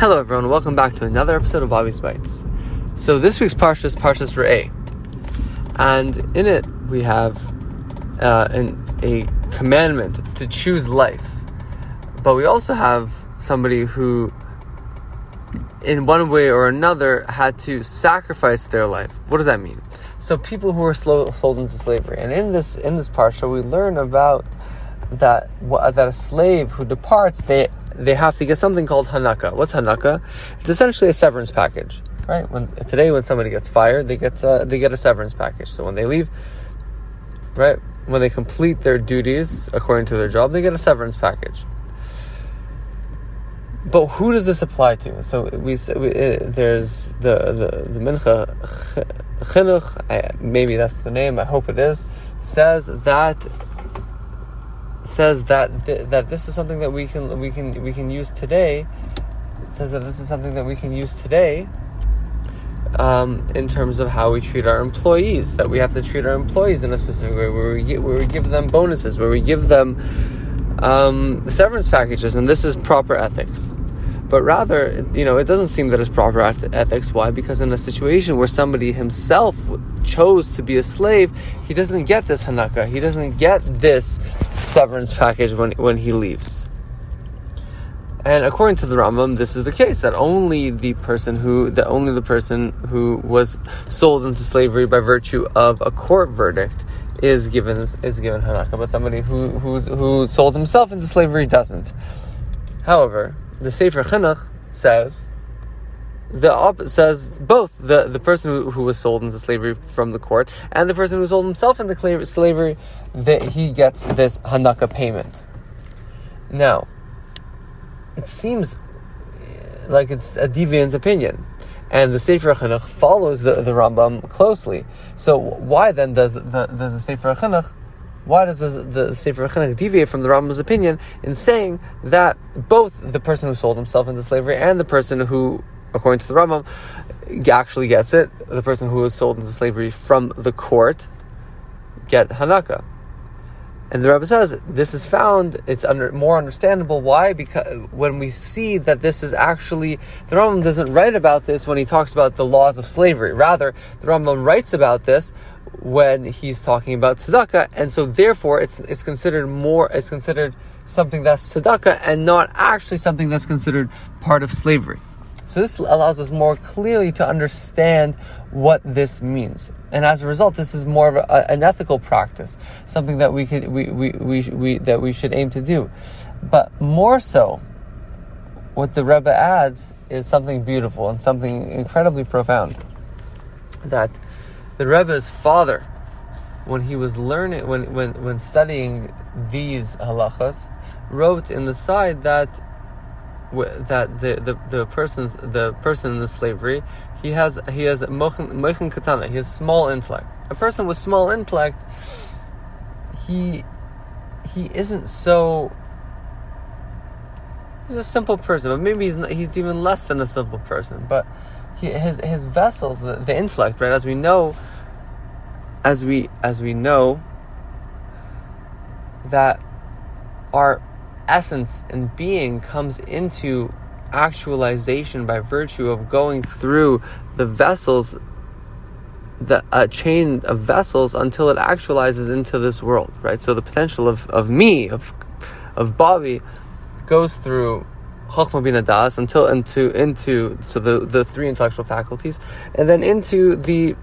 Hello, everyone. Welcome back to another episode of Bobby's Bites. So this week's parsha is Parshas Re'eh, and in it we have uh, an, a commandment to choose life, but we also have somebody who, in one way or another, had to sacrifice their life. What does that mean? So people who were sold into slavery, and in this in this parsha we learn about that that a slave who departs they they have to get something called hanaka. What's hanaka? It's essentially a severance package, right? When today when somebody gets fired, they get uh, they get a severance package. So when they leave, right, when they complete their duties according to their job, they get a severance package. But who does this apply to? So we, we uh, there's the the the mincha chinuch. Maybe that's the name. I hope it is. Says that says that th- that this is something that we can we can we can use today. Says that this is something that we can use today. Um, in terms of how we treat our employees, that we have to treat our employees in a specific way, where we where we give them bonuses, where we give them um, severance packages, and this is proper ethics but rather, you know, it doesn't seem that it's proper ethics. Why? Because in a situation where somebody himself chose to be a slave, he doesn't get this hanaka. He doesn't get this severance package when when he leaves. And according to the Rambam, this is the case that only the person who that only the person who was sold into slavery by virtue of a court verdict is given is given hanaka, but somebody who who's, who sold himself into slavery doesn't. However, the Sefer Chinuch says the op- says both the, the person who, who was sold into slavery from the court and the person who sold himself into slavery that he gets this hanaka payment. Now, it seems like it's a deviant opinion, and the Sefer Chinuch follows the, the Rambam closely. So why then does the does the Sefer Chinuch why does the, the Sefer Chinuch deviate from the Rambam's opinion in saying that both the person who sold himself into slavery and the person who, according to the Rambam, actually gets it, the person who was sold into slavery from the court, get hanaka? And the Rebbe says this is found. It's under, more understandable. Why? Because when we see that this is actually the Rambam doesn't write about this when he talks about the laws of slavery. Rather, the Rambam writes about this when he's talking about tzedakah, and so therefore it's it's considered more it's considered something that's tzedakah and not actually something that's considered part of slavery. So this allows us more clearly to understand what this means, and as a result, this is more of a, an ethical practice, something that we could we, we, we, we that we should aim to do. But more so, what the Rebbe adds is something beautiful and something incredibly profound. That the Rebbe's father, when he was learning, when, when, when studying these halachas, wrote in the side that that the, the, the person's the person in the slavery he has he has mochen katana he has small intellect. A person with small intellect he he isn't so he's a simple person but maybe he's not, he's even less than a simple person but he, his his vessels the, the intellect right as we know as we as we know that our essence and being comes into actualization by virtue of going through the vessels the a chain of vessels until it actualizes into this world right? So the potential of, of me of of Bobby goes through Chokhmah Bina Das until into into so the the three intellectual faculties and then into the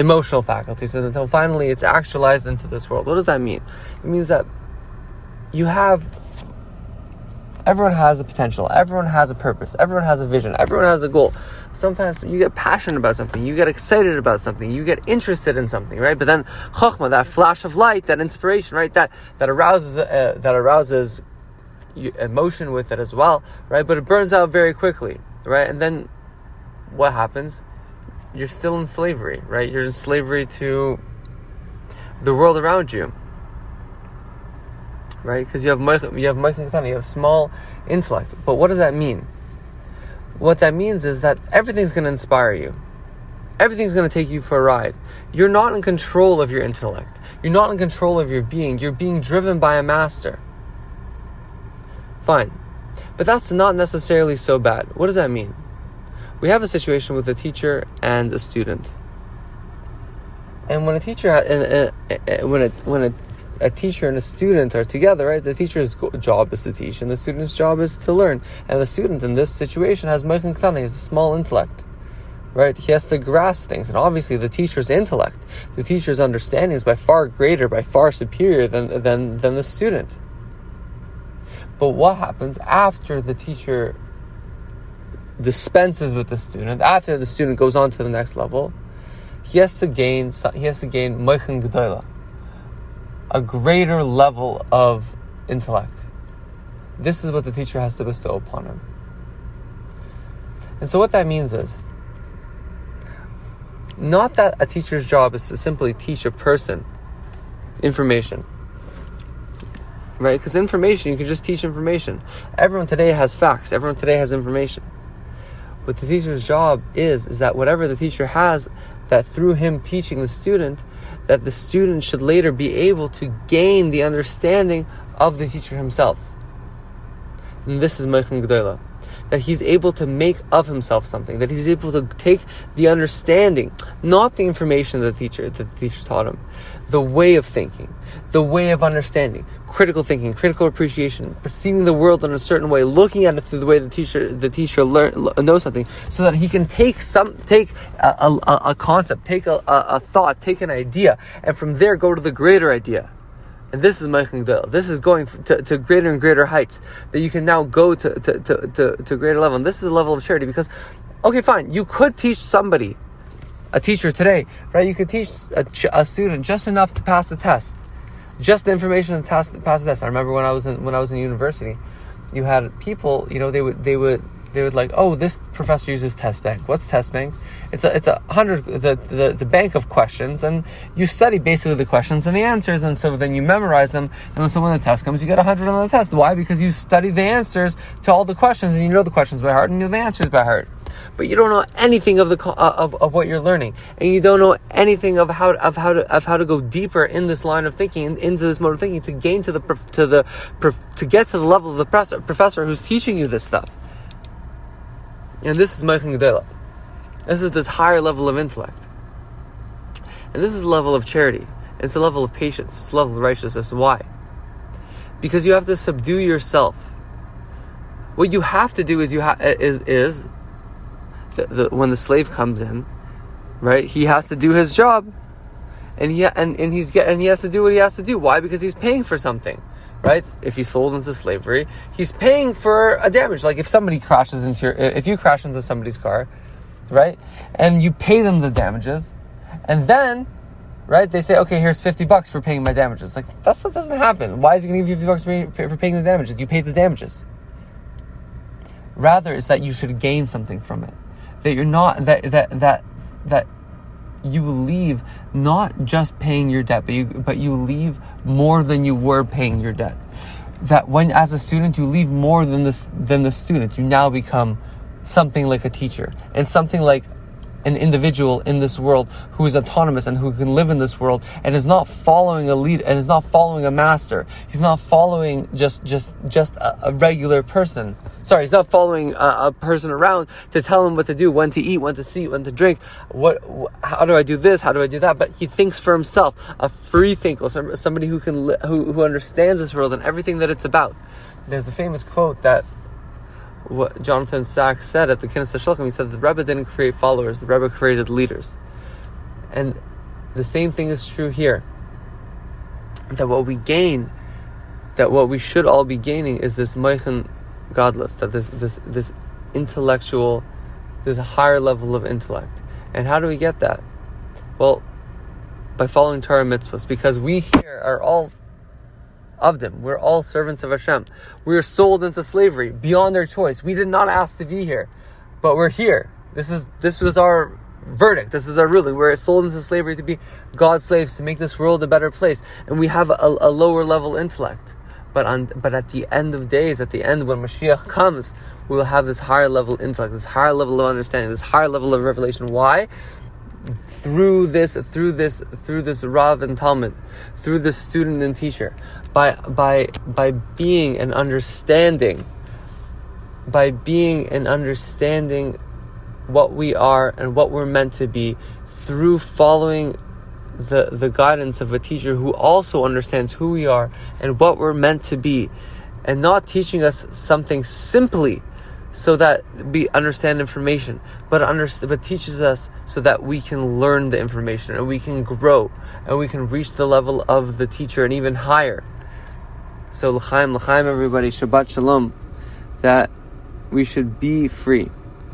emotional faculties and until finally it's actualized into this world. What does that mean? It means that you have everyone has a potential, everyone has a purpose, everyone has a vision, everyone has a goal. Sometimes you get passionate about something, you get excited about something, you get interested in something, right? But then chokhmah, that flash of light, that inspiration, right? That that arouses uh, that arouses emotion with it as well, right? But it burns out very quickly, right? And then what happens? You're still in slavery, right? You're in slavery to the world around you, right? Because you have you have Michael you have small intellect. But what does that mean? What that means is that everything's going to inspire you. Everything's going to take you for a ride. You're not in control of your intellect. You're not in control of your being. You're being driven by a master. Fine. But that's not necessarily so bad. What does that mean? We have a situation with a teacher and a student. And when a teacher and, when a when a, a teacher and a student are together, right? The teacher's job is to teach, and the student's job is to learn. And the student in this situation has Meichen Ktani, has a small intellect right? He has to grasp things, and obviously the teacher's intellect, the teacher's understanding is by far greater, by far superior than than than the student. But what happens after the teacher dispenses with the student, after the student goes on to the next level? He has to gain he has to gain moichin gedola, a greater level of intellect. This is what the teacher has to bestow upon him. And so what that means is not that a teacher's job is to simply teach a person information. Right? Because information, you can just teach information. Everyone today has facts, everyone today has information. What the teacher's job is, is that whatever the teacher has, that through him teaching the student, that the student should later be able to gain the understanding of the teacher himself. And this is Meichin G'dayla that he's able to make of himself something, that he's able to take the understanding, not the information that the teacher that the teacher taught him, the way of thinking, the way of understanding, critical thinking, critical appreciation, perceiving the world in a certain way, looking at it through the way the teacher the teacher learn knows something, so that he can take some take a, a, a concept, take a, a thought, take an idea, and from there go to the greater idea and this is Meichen Gdel. This is going to, to greater and greater heights that you can now go to, to, to, to, to greater level. And this is a level of charity because, okay, fine, you could teach somebody, a teacher today, right? You could teach a, a student just enough to pass the test, just the information to pass, pass the test. I remember when I was in when I was in university, you had people, you know, they would they would they would like, oh, this professor uses test bank. What's test bank? It's a it's a hundred the, the the bank of questions, and you study basically the questions and the answers, and so then you memorize them. And so when the test comes, you get a hundred on the test. Why? Because you study the answers to all the questions, and you know the questions by heart, and you know the answers by heart. But you don't know anything of the uh, of, of what you're learning, and you don't know anything of how of how to of how to go deeper in this line of thinking, into this mode of thinking, to gain to the to the to get to the level of the professor professor who's teaching you this stuff. And this is Meichin Gedela. This is this higher level of intellect. And this is level of charity. It's a level of patience. It's a level of righteousness. Why? Because you have to subdue yourself. What you have to do is you ha- is is the, the, when the slave comes in, right? He has to do his job, and he and, and he's get and he has to do what he has to do. Why? Because he's paying for something right? If he's sold into slavery, he's paying for a damage. Like if somebody crashes into your, if you crash into somebody's car, right, and you pay them the damages, and then, right, they say, okay, here's fifty bucks for paying my damages. Like that stuff doesn't happen. Why is he going to give you fifty bucks for, for paying the damages? You paid the damages. Rather, it's that you should gain something from it. That you're not that that that that you leave not just paying your debt, but you but you leave more than you were paying your debt. That when as a student you leave more than the than the student, you now become something like a teacher and something like an individual in this world who is autonomous and who can live in this world and is not following a lead and is not following a master. He's not following just just just a, a regular person. Sorry, he's not following a, a, person around to tell him what to do, when to eat, when to see, when to drink. What? How do I do this? How do I do that? But he thinks for himself, a free thinker, somebody who can li- who who understands this world and everything that it's about. There's the famous quote that what Jonathan Sacks said at the Knesset Shulchan. He said the Rebbe didn't create followers; the Rebbe created leaders. And the same thing is true here. That what we gain, that what we should all be gaining, is this Meichen godless. That this this this intellectual, this higher level of intellect. And how do we get that? Well, by following Torah mitzvahs, because we here are all of them. We're all servants of Hashem. We are sold into slavery beyond our choice. We did not ask to be here, but we're here. This is this was our verdict. This is our ruling. We're sold into slavery to be God's slaves to make this world a better place, and we have a, a lower level intellect. But on but at the end of days, at the end when Mashiach comes, we will have this higher level intellect, this higher level of understanding, this higher level of revelation. Why? Through this, through this, through this Rav and talmid, through this student and teacher by by by being and understanding by being and understanding what we are and what we're meant to be through following the, the guidance of a teacher who also understands who we are and what we're meant to be and not teaching us something simply so that we understand information, but understand, but teaches us so that we can learn the information and we can grow and we can reach the level of the teacher and even higher. So l'chaim, l'chaim, everybody, Shabbat Shalom, that we should be free.